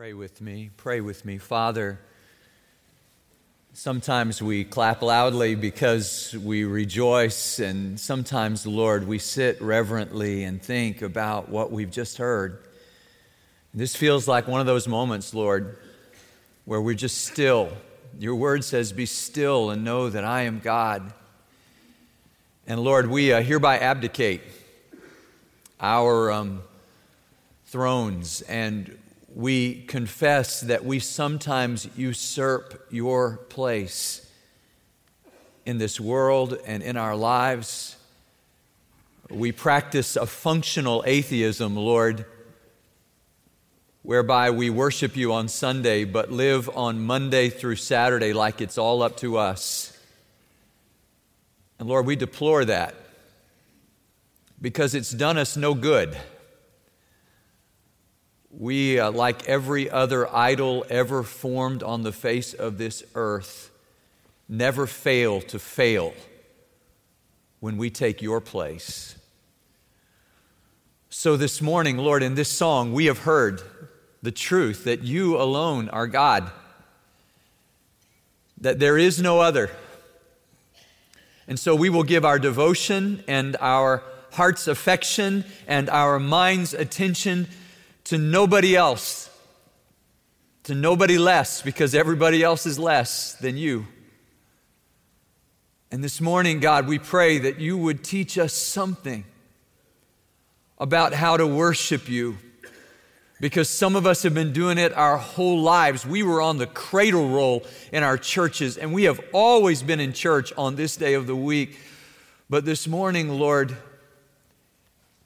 Pray with me. Pray with me. Father, sometimes we clap loudly because we rejoice, and sometimes, Lord, we sit reverently and think about what we've just heard. This feels like one of those moments, Lord, where we're just still. Your word says, Be still and know that I am God. And Lord, we uh, hereby abdicate our um, thrones and we confess that we sometimes usurp your place in this world and in our lives. We practice a functional atheism, Lord, whereby we worship you on Sunday but live on Monday through Saturday like it's all up to us. And Lord, we deplore that because it's done us no good we, uh, like every other idol ever formed on the face of this earth, never fail to fail when we take your place. So, this morning, Lord, in this song, we have heard the truth that you alone are God, that there is no other. And so, we will give our devotion and our heart's affection and our mind's attention to nobody else, to nobody less, because everybody else is less than you. And this morning, God, we pray that you would teach us something about how to worship you. Because some of us have been doing it our whole lives. We were on the cradle roll in our churches, and we have always been in church on this day of the week. But this morning, Lord,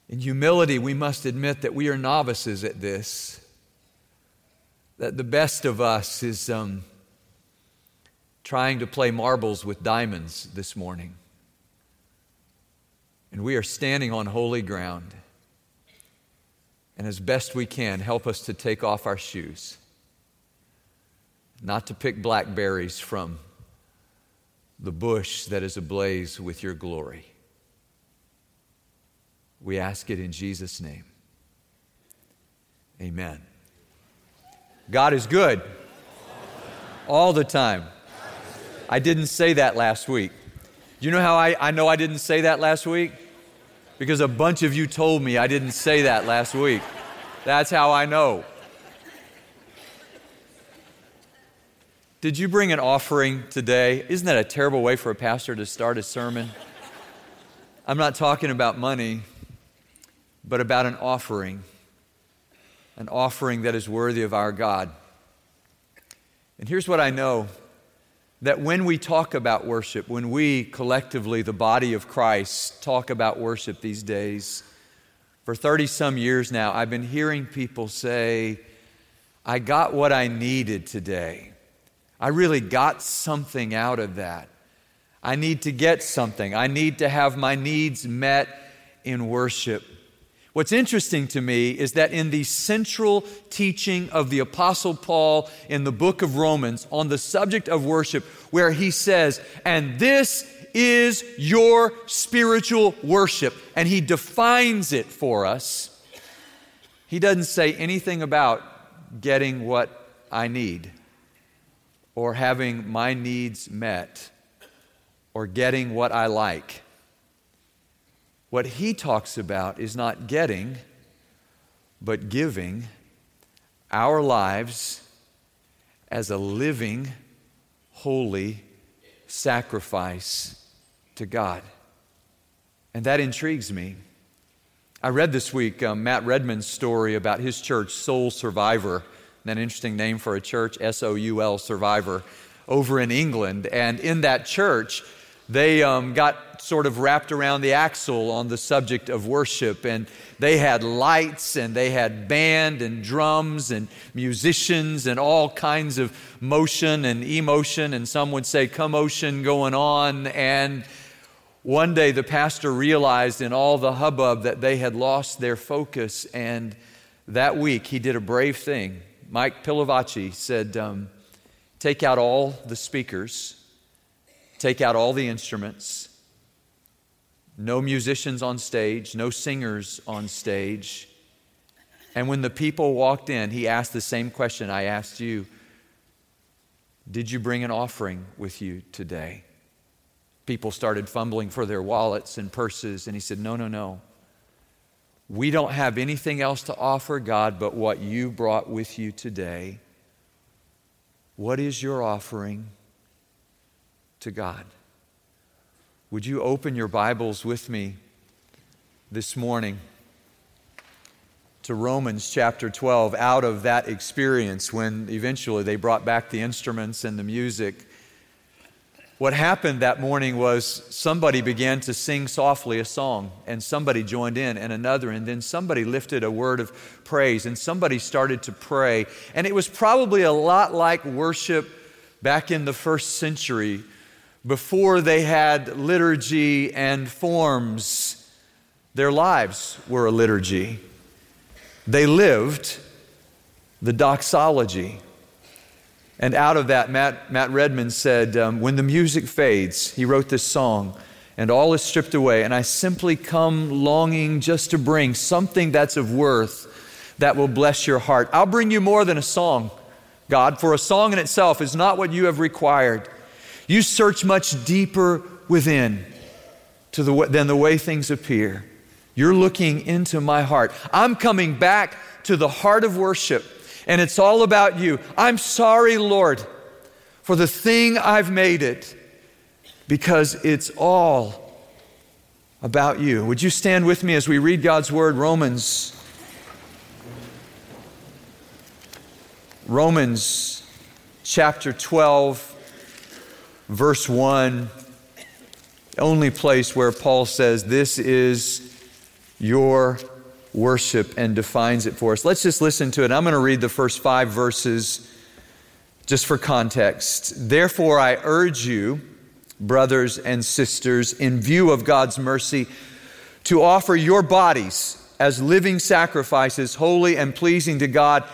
in humility, we must admit that we are novices at this, that the best of us is um, trying to play marbles with diamonds this morning. And we are standing on holy ground. And as best we can, help us to take off our shoes, not to pick blackberries from the bush that is ablaze with your glory. We ask it in Jesus' name. Amen. God is good all the time. I didn't say that last week. Do you know how I, I know I didn't say that last week? Because a bunch of you told me I didn't say that last week. That's how I know. Did you bring an offering today? Isn't that a terrible way for a pastor to start a sermon? I'm not talking about money but about an offering, an offering that is worthy of our God. And here's what I know that when we talk about worship, when we collectively, the body of Christ, talk about worship these days, for 30 some years now, I've been hearing people say, I got what I needed today. I really got something out of that. I need to get something. I need to have my needs met in worship. What's interesting to me is that in the central teaching of the Apostle Paul in the book of Romans on the subject of worship, where he says, and this is your spiritual worship, and he defines it for us, he doesn't say anything about getting what I need, or having my needs met, or getting what I like. What he talks about is not getting, but giving our lives as a living, holy sacrifice to God. And that intrigues me. I read this week um, Matt Redman's story about his church, Soul Survivor. An interesting name for a church, S O U L Survivor, over in England. And in that church, they um, got sort of wrapped around the axle on the subject of worship. And they had lights and they had band and drums and musicians and all kinds of motion and emotion. And some would say commotion going on. And one day the pastor realized in all the hubbub that they had lost their focus. And that week he did a brave thing. Mike Pilavachi said, um, Take out all the speakers Take out all the instruments. No musicians on stage, no singers on stage. And when the people walked in, he asked the same question I asked you Did you bring an offering with you today? People started fumbling for their wallets and purses, and he said, No, no, no. We don't have anything else to offer God but what you brought with you today. What is your offering to God? Would you open your Bibles with me this morning to Romans chapter 12 out of that experience when eventually they brought back the instruments and the music? What happened that morning was somebody began to sing softly a song, and somebody joined in, and another, and then somebody lifted a word of praise, and somebody started to pray. And it was probably a lot like worship back in the first century before they had liturgy and forms. Their lives were a liturgy. They lived the doxology. And out of that, Matt, Matt Redman said, um, When the music fades, he wrote this song, and all is stripped away, and I simply come longing just to bring something that's of worth that will bless your heart. I'll bring you more than a song, God, for a song in itself is not what you have required. You search much deeper within to the, than the way things appear. You're looking into my heart. I'm coming back to the heart of worship and it's all about you. I'm sorry, Lord, for the thing I've made it because it's all about you. Would you stand with me as we read God's word, Romans? Romans chapter 12, verse 1, the only place where Paul says, This is your worship and defines it for us. Let's just listen to it. I'm going to read the first five verses just for context. Therefore, I urge you, brothers and sisters, in view of God's mercy, to offer your bodies as living sacrifices, holy and pleasing to God.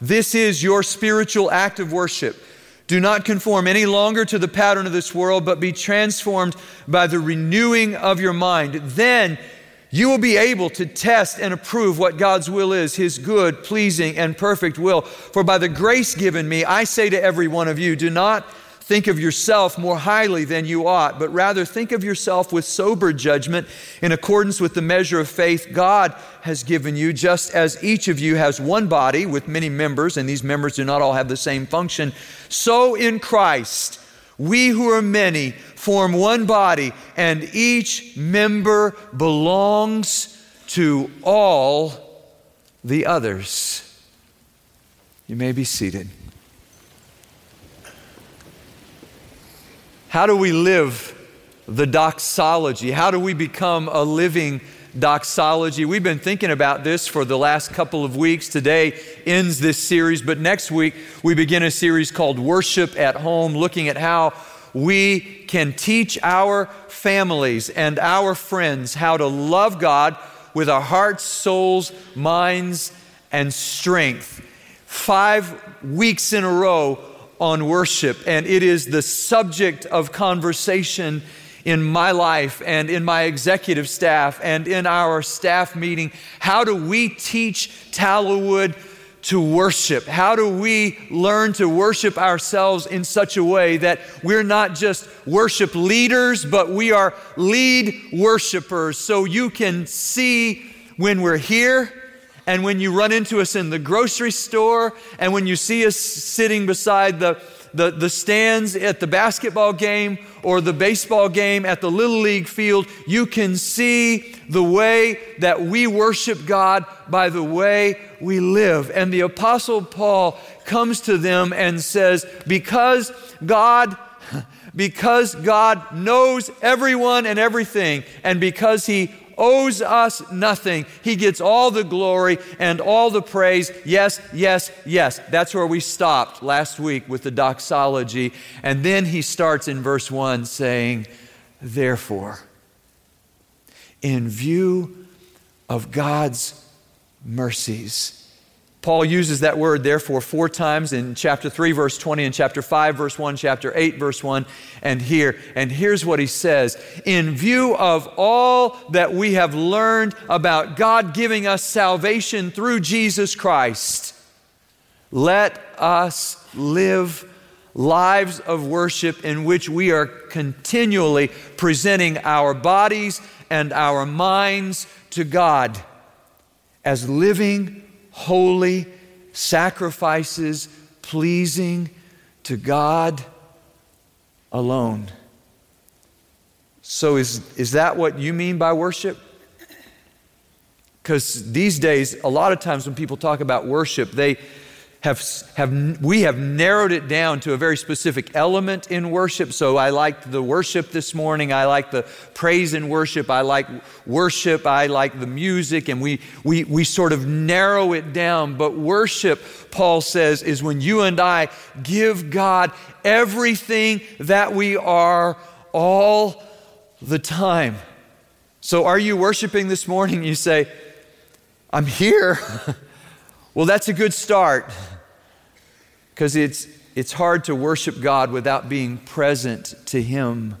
This is your spiritual act of worship. Do not conform any longer to the pattern of this world, but be transformed by the renewing of your mind. Then you will be able to test and approve what God's will is, His good, pleasing, and perfect will. For by the grace given me, I say to every one of you, do not think of yourself more highly than you ought, but rather think of yourself with sober judgment in accordance with the measure of faith God has given you, just as each of you has one body with many members, and these members do not all have the same function. So in Christ, we who are many form one body, and each member belongs to all the others. You may be seated. How do we live the doxology? How do we become a living doxology? We've been thinking about this for the last couple of weeks. Today ends this series, but next week we begin a series called Worship at Home, looking at how we can teach our families and our friends how to love God with our hearts, souls, minds, and strength. Five weeks in a row on worship, and it is the subject of conversation in my life and in my executive staff and in our staff meeting. How do we teach Tallowood to worship? How do we learn to worship ourselves in such a way that we're not just worship leaders, but we are lead worshipers? So you can see when we're here and when you run into us in the grocery store and when you see us sitting beside the the, the stands at the basketball game or the baseball game at the Little League field, you can see the way that we worship God by the way we live. And the Apostle Paul comes to them and says, Because God because God knows everyone and everything, and because He owes us nothing. He gets all the glory and all the praise. Yes, yes, yes. That's where we stopped last week with the doxology. And then he starts in verse 1 saying, Therefore, in view of God's mercies, Paul uses that word, therefore, four times in chapter 3, verse 20, and chapter 5, verse 1, chapter 8, verse 1, and here. And here's what he says In view of all that we have learned about God giving us salvation through Jesus Christ, let us live lives of worship in which we are continually presenting our bodies and our minds to God as living holy sacrifices pleasing to God alone. So, is, is that what you mean by worship? Because these days, a lot of times when people talk about worship, they, have, have, we have narrowed it down to a very specific element in worship. So I like the worship this morning. I like the praise and worship. I like worship. I like the music. And we, we, we sort of narrow it down. But worship, Paul says, is when you and I give God everything that we are all the time. So are you worshiping this morning? You say, I'm here. Well, that's a good start because it's, it's hard to worship God without being present to Him.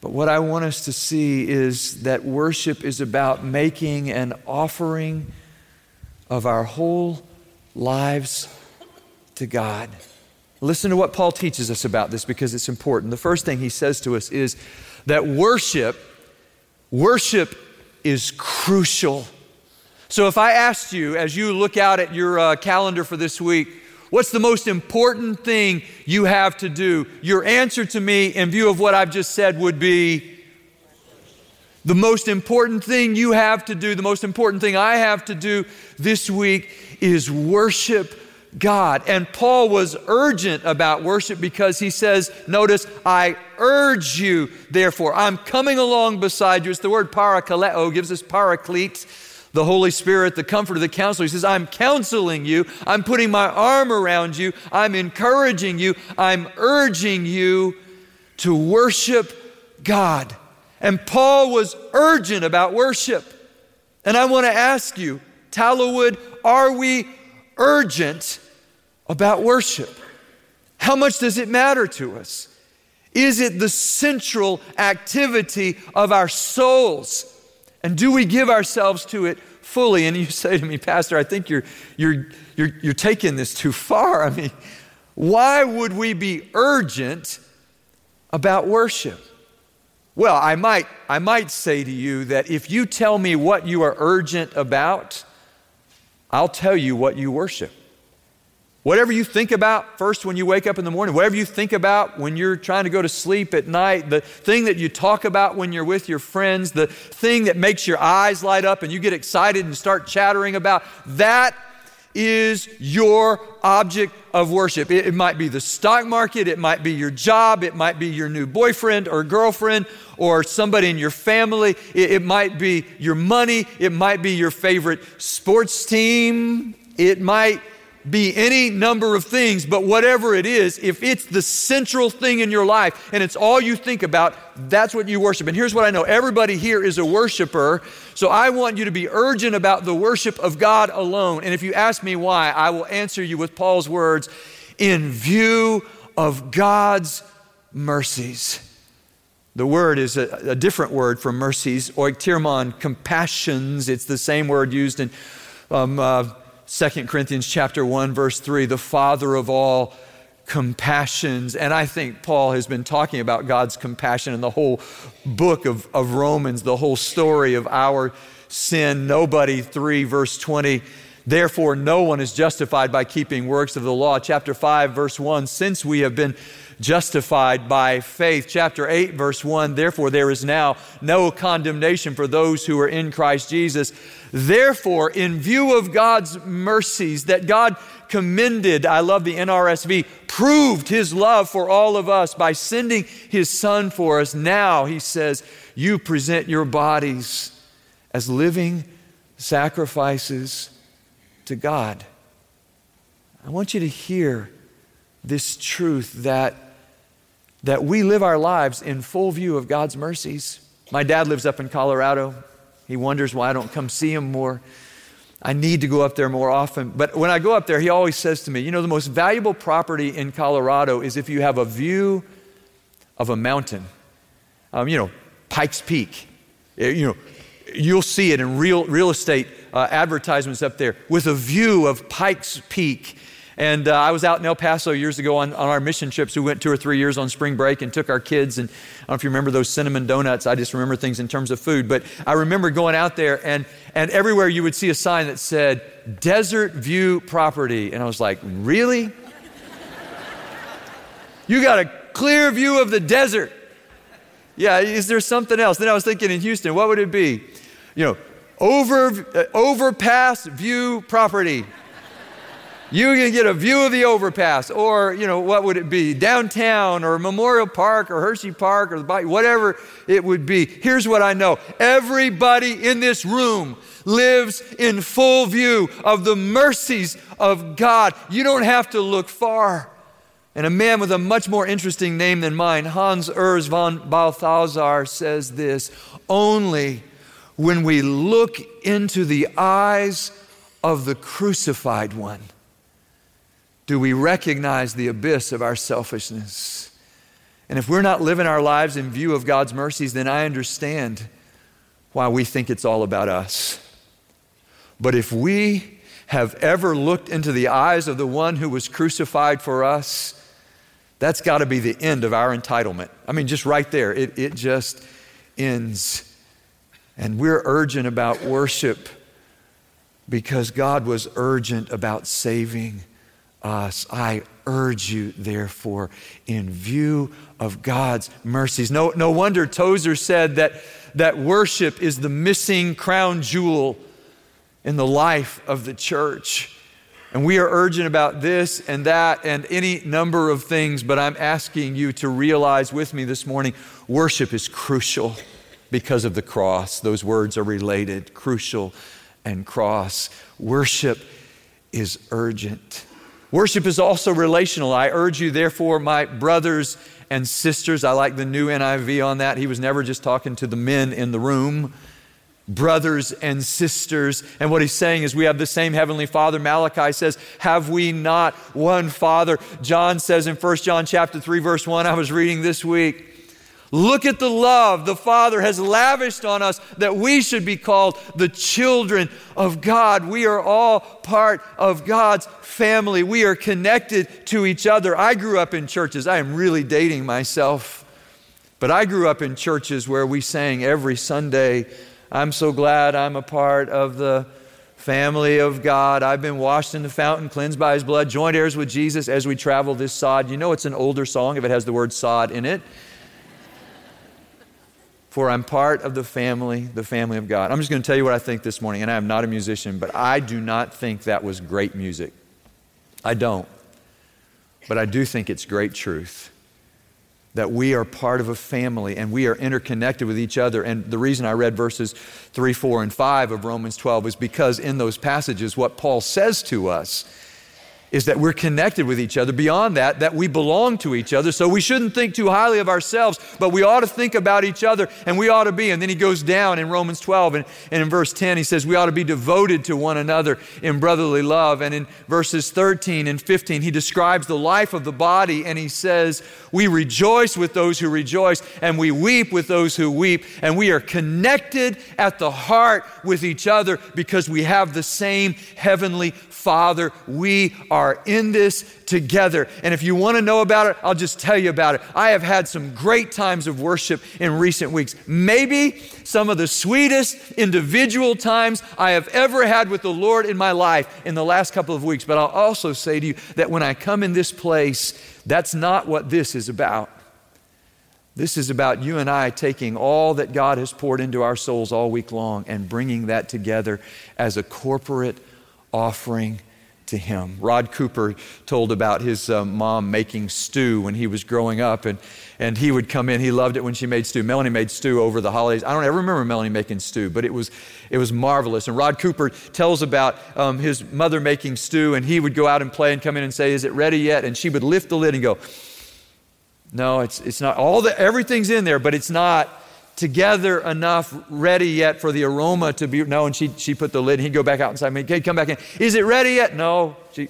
But what I want us to see is that worship is about making an offering of our whole lives to God. Listen to what Paul teaches us about this because it's important. The first thing he says to us is that worship, worship is crucial so, if I asked you as you look out at your uh, calendar for this week, what's the most important thing you have to do? Your answer to me, in view of what I've just said, would be the most important thing you have to do, the most important thing I have to do this week is worship God. And Paul was urgent about worship because he says, Notice, I urge you, therefore, I'm coming along beside you. It's the word parakaleo, gives us paraclete the Holy Spirit, the comforter, the counselor. He says, I'm counseling you. I'm putting my arm around you. I'm encouraging you. I'm urging you to worship God. And Paul was urgent about worship. And I want to ask you, Tallowood, are we urgent about worship? How much does it matter to us? Is it the central activity of our souls? And do we give ourselves to it fully? And you say to me, Pastor, I think you're, you're, you're, you're taking this too far. I mean, why would we be urgent about worship? Well, I might, I might say to you that if you tell me what you are urgent about, I'll tell you what you worship. Whatever you think about first when you wake up in the morning, whatever you think about when you're trying to go to sleep at night, the thing that you talk about when you're with your friends, the thing that makes your eyes light up and you get excited and start chattering about, that is your object of worship. It, it, might be the stock market, it might be your job, it might be your new boyfriend or girlfriend or somebody in your family, it, it might be your money, it might be your favorite sports team, it might be any number of things, but whatever it is, if it's the central thing in your life and it's all you think about, that's what you worship. And here's what I know everybody here is a worshiper, so I want you to be urgent about the worship of God alone. And if you ask me why, I will answer you with Paul's words in view of God's mercies. The word is a, a different word from mercies, oiktirmon, compassions. It's the same word used in um, uh, 2 Corinthians chapter 1 verse 3, the father of all compassions. And I think Paul has been talking about God's compassion in the whole book of, of Romans, the whole story of our sin. Nobody, 3 verse 20. Therefore, no one is justified by keeping works of the law. Chapter 5, verse 1 Since we have been justified by faith. Chapter 8, verse 1 Therefore, there is now no condemnation for those who are in Christ Jesus. Therefore, in view of God's mercies that God commended, I love the NRSV, proved his love for all of us by sending his son for us. Now, he says, you present your bodies as living sacrifices to God. I want you to hear this truth that that we live our lives in full view of God's mercies. My dad lives up in Colorado. He wonders why I don't come see him more. I need to go up there more often. But when I go up there, he always says to me, You know, the most valuable property in Colorado is if you have a view of a mountain. Um, you know, Pikes Peak. Eh, you know, you'll see it in real, real estate uh, advertisements up there with a view of Pikes Peak. And uh, I was out in El Paso years ago on, on our mission trips. We went two or three years on spring break and took our kids. And I don't know if you remember those cinnamon donuts. I just remember things in terms of food. But I remember going out there, and, and everywhere you would see a sign that said, Desert View Property. And I was like, Really? you got a clear view of the desert. Yeah, is there something else? Then I was thinking in Houston, what would it be? You know, over, uh, overpass view property. You can get a view of the overpass, or, you know, what would it be? Downtown, or Memorial Park, or Hershey Park, or the whatever it would be. Here's what I know everybody in this room lives in full view of the mercies of God. You don't have to look far. And a man with a much more interesting name than mine, Hans Urs von Balthasar, says this Only when we look into the eyes of the crucified one do we recognize the abyss of our selfishness. And if we're not living our lives in view of God's mercies, then I understand why we think it's all about us. But if we have ever looked into the eyes of the one who was crucified for us, that's got to be the end of our entitlement. I mean, just right there, it, it just ends. And we're urgent about worship because God was urgent about saving us. I urge you, therefore, in view of God's mercies. No, no wonder Tozer said that, that worship is the missing crown jewel in the life of the church. And we are urgent about this and that and any number of things, but I'm asking you to realize with me this morning worship is crucial because of the cross. Those words are related crucial and cross. Worship is urgent. Worship is also relational. I urge you, therefore, my brothers and sisters, I like the new NIV on that. He was never just talking to the men in the room. Brothers and sisters. And what he's saying is, we have the same Heavenly Father. Malachi says, Have we not one Father? John says in 1 John chapter 3, verse 1, I was reading this week. Look at the love the Father has lavished on us that we should be called the children of God. We are all part of God's family. We are connected to each other. I grew up in churches. I am really dating myself. But I grew up in churches where we sang every Sunday, I'm so glad I'm a part of the family of God. I've been washed in the fountain, cleansed by his blood, joint heirs with Jesus as we travel this sod. You know it's an older song if it has the word sod in it for I'm part of the family, the family of God. I'm just going to tell you what I think this morning, and I am not a musician, but I do not think that was great music. I don't. But I do think it's great truth that we are part of a family and we are interconnected with each other. And the reason I read verses 3, 4, and 5 of Romans 12 is because in those passages, what Paul says to us is that we're connected with each other. Beyond that, that we belong to each other. So we shouldn't think too highly of ourselves, but we ought to think about each other and we ought to be. And then he goes down in Romans 12 and, and in verse 10, he says we ought to be devoted to one another in brotherly love. And in verses 13 and 15, he describes the life of the body and he says, We rejoice with those who rejoice and we weep with those who weep. And we are connected at the heart with each other because we have the same heavenly Father, we are in this together. And if you want to know about it, I'll just tell you about it. I have had some great times of worship in recent weeks. Maybe some of the sweetest individual times I have ever had with the Lord in my life in the last couple of weeks. But I'll also say to you that when I come in this place, that's not what this is about. This is about you and I taking all that God has poured into our souls all week long and bringing that together as a corporate offering to him. Rod Cooper told about his uh, mom making stew when he was growing up, and, and he would come in. He loved it when she made stew. Melanie made stew over the holidays. I don't ever remember Melanie making stew, but it was, it was marvelous. And Rod Cooper tells about um, his mother making stew, and he would go out and play and come in and say, Is it ready yet? And she would lift the lid and go, No, it's, it's not. All the, everything's in there, but it's not together enough, ready yet for the aroma to be. No, and she, she put the lid, and he'd go back out inside. Me, okay, come back in. Is it ready yet? No. She,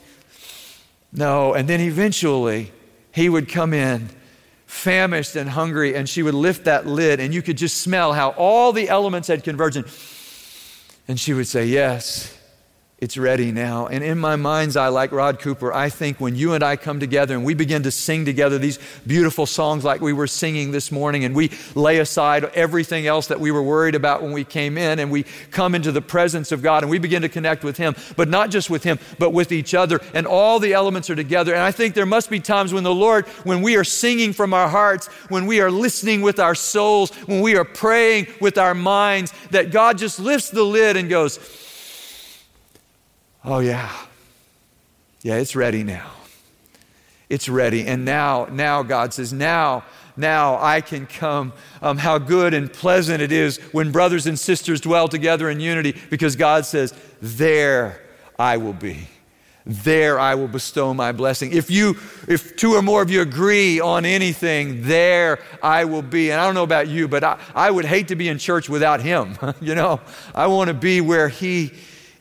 no. And then eventually, he would come in famished and hungry, and she would lift that lid, and you could just smell how all the elements had converged. And she would say, Yes, it's ready now. And in my mind's eye, like Rod Cooper, I think when you and I come together and we begin to sing together these beautiful songs like we were singing this morning, and we lay aside everything else that we were worried about when we came in, and we come into the presence of God and we begin to connect with Him, but not just with Him, but with each other, and all the elements are together. And I think there must be times when the Lord, when we are singing from our hearts, when we are listening with our souls, when we are praying with our minds, that God just lifts the lid and goes, Oh, yeah. Yeah, it's ready now. It's ready. And now, now, God says, now, now I can come. Um, how good and pleasant it is when brothers and sisters dwell together in unity because God says, There I will be. There I will bestow my blessing. If you, if two or more of you agree on anything, there I will be. And I don't know about you, but I, I would hate to be in church without him. you know, I want to be where he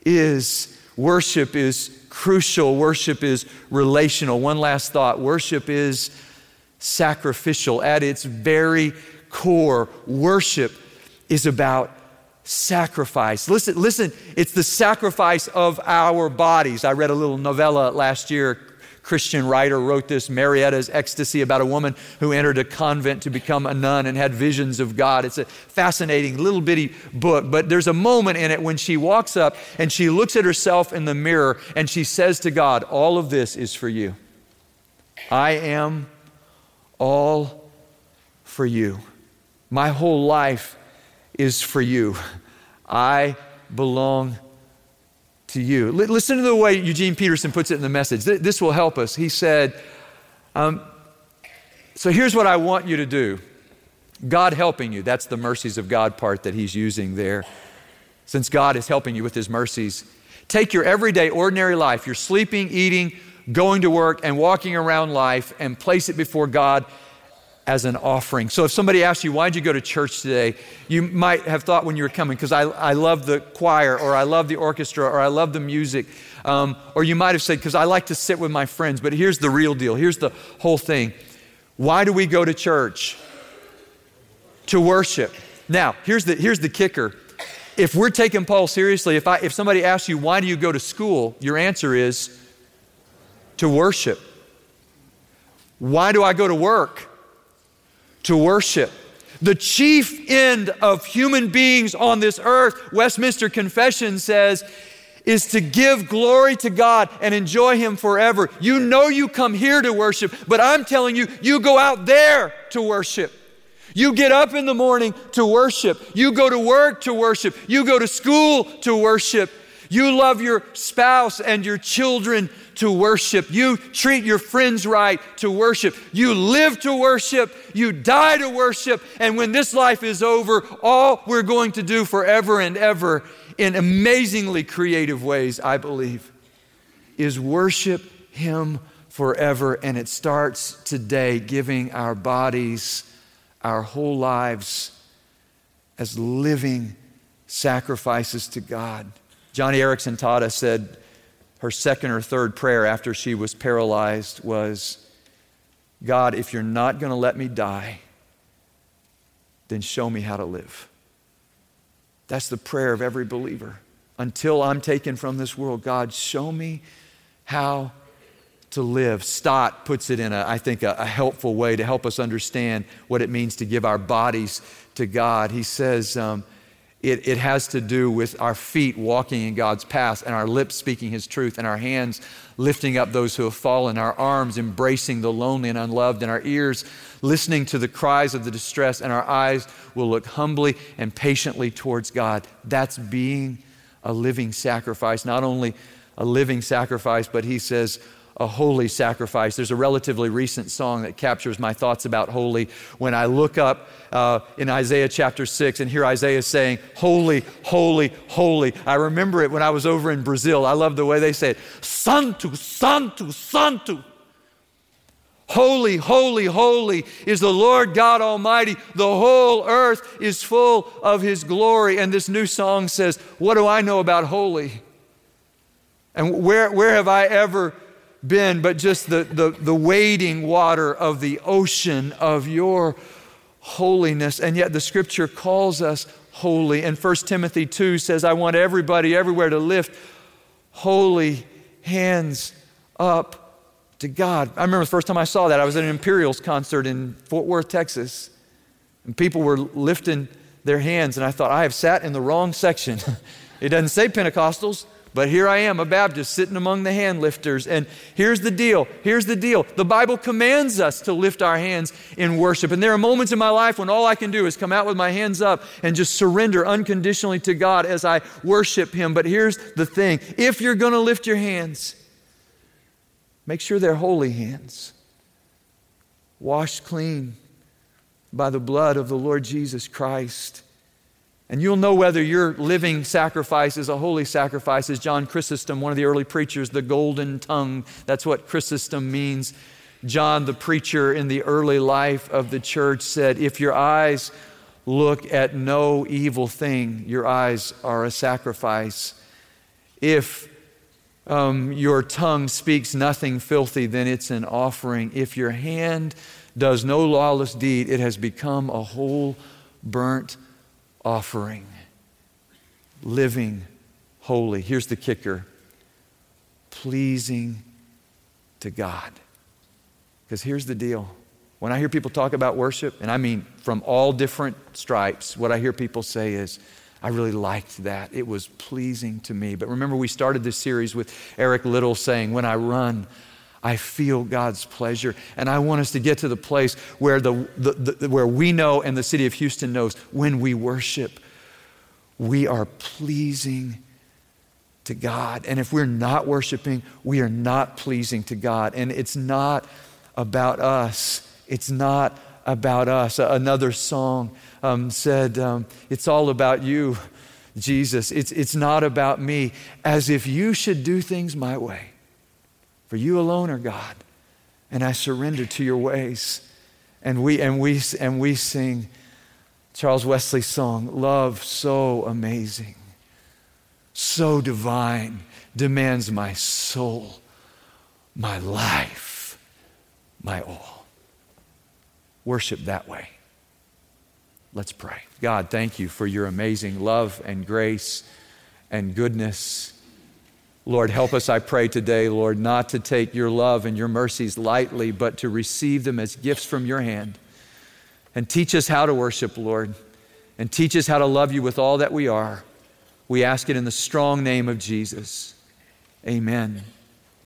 is Worship is crucial, worship is relational. One last thought worship is sacrificial. At its very core, worship is about sacrifice. Listen, listen, it's the sacrifice of our bodies. I read a little novella last year Christian writer wrote this, Marietta's Ecstasy, about a woman who entered a convent to become a nun and had visions of God. It's a fascinating little bitty book, but there's a moment in it when she walks up and she looks at herself in the mirror and she says to God, All of this is for you. I am all for you. My whole life is for you. I belong to you. Listen to the way Eugene Peterson puts it in the message. Th- this will help us. He said, um, So here's what I want you to do God helping you. That's the mercies of God part that he's using there. Since God is helping you with his mercies, take your everyday, ordinary life, your sleeping, eating, going to work, and walking around life, and place it before God as an offering. So if somebody asks you, why'd you go to church today? You might have thought when you were coming, because I, I love the choir, or I love the orchestra, or I love the music. Um, or you might have said, because I like to sit with my friends. But here's the real deal here's the whole thing. Why do we go to church? To worship. Now, here's the, here's the kicker. If we're taking Paul seriously, if, I, if somebody asks you, why do you go to school? Your answer is to worship. Why do I go to work? To worship. The chief end of human beings on this earth, Westminster Confession says, is to give glory to God and enjoy Him forever. You know you come here to worship, but I'm telling you, you go out there to worship. You get up in the morning to worship. You go to work to worship. You go to school to worship. You love your spouse and your children to worship. You treat your friends right to worship. You live to worship. You die to worship. And when this life is over, all we're going to do forever and ever in amazingly creative ways, I believe, is worship Him forever. And it starts today giving our bodies, our whole lives as living sacrifices to God. Joni Eareckson Tada said, her second or third prayer after she was paralyzed was God, if you're not going to let me die, then show me how to live. That's the prayer of every believer. Until I'm taken from this world, God, show me how to live. Stott puts it in, a, I think, a, a helpful way to help us understand what it means to give our bodies to God. He says, um, it, it has to do with our feet walking in God's path and our lips speaking His truth and our hands lifting up those who have fallen, our arms embracing the lonely and unloved, and our ears listening to the cries of the distressed, and our eyes will look humbly and patiently towards God. That's being a living sacrifice, not only a living sacrifice, but He says, a holy sacrifice. There's a relatively recent song that captures my thoughts about holy. When I look up uh, in Isaiah chapter 6 and hear Isaiah saying, Holy, holy, holy. I remember it when I was over in Brazil. I love the way they say it Santo, Santo, Santo. Holy, holy, holy is the Lord God Almighty. The whole earth is full of His glory. And this new song says, What do I know about holy? And where, where have I ever been but just the, the, the wading water of the ocean of your holiness? And yet the scripture calls us holy. And 1 Timothy 2 says, I want everybody everywhere to lift holy hands up to God. I remember the first time I saw that, I was at an Imperials concert in Fort Worth, Texas, and people were lifting their hands, and I thought, I have sat in the wrong section. it doesn't say Pentecostals, but here I am, a Baptist, sitting among the hand lifters. And here's the deal. Here's the deal. The Bible commands us to lift our hands in worship. And there are moments in my life when all I can do is come out with my hands up and just surrender unconditionally to God as I worship Him. But here's the thing if you're going to lift your hands, Make sure they're holy hands, washed clean by the blood of the Lord Jesus Christ. And you'll know whether your living sacrifice is a holy sacrifice, as John Chrysostom, one of the early preachers, the golden tongue. That's what Chrysostom means. John, the preacher in the early life of the church, said, If your eyes look at no evil thing, your eyes are a sacrifice. If um, your tongue speaks nothing filthy, then it's an offering. If your hand does no lawless deed, it has become a whole burnt offering. Living holy. Here's the kicker pleasing to God. Because here's the deal. When I hear people talk about worship, and I mean from all different stripes, what I hear people say is, I really liked that. It was pleasing to me. But remember, we started this series with Eric Liddell saying, When I run, I feel God's pleasure. And I want us to get to the place where, the, the, the, where we know and the city of Houston knows when we worship, we are pleasing to God. And if we're not worshiping, we are not pleasing to God. And it's not about us. It's not about us. Another song um, said, um, It's all about you, Jesus. It's, it's not about me, as if you should do things my way. For you alone are God, and I surrender to your ways. And we, and we, and we sing Charles Wesley's song, Love so amazing, so divine, demands my soul, my life, my all. Worship that way. Let's pray. God, thank you for your amazing love and grace and goodness. Lord, help us, I pray today, Lord, not to take your love and your mercies lightly, but to receive them as gifts from your hand. And teach us how to worship, Lord, and teach us how to love you with all that we are. We ask it in the strong name of Jesus. Amen.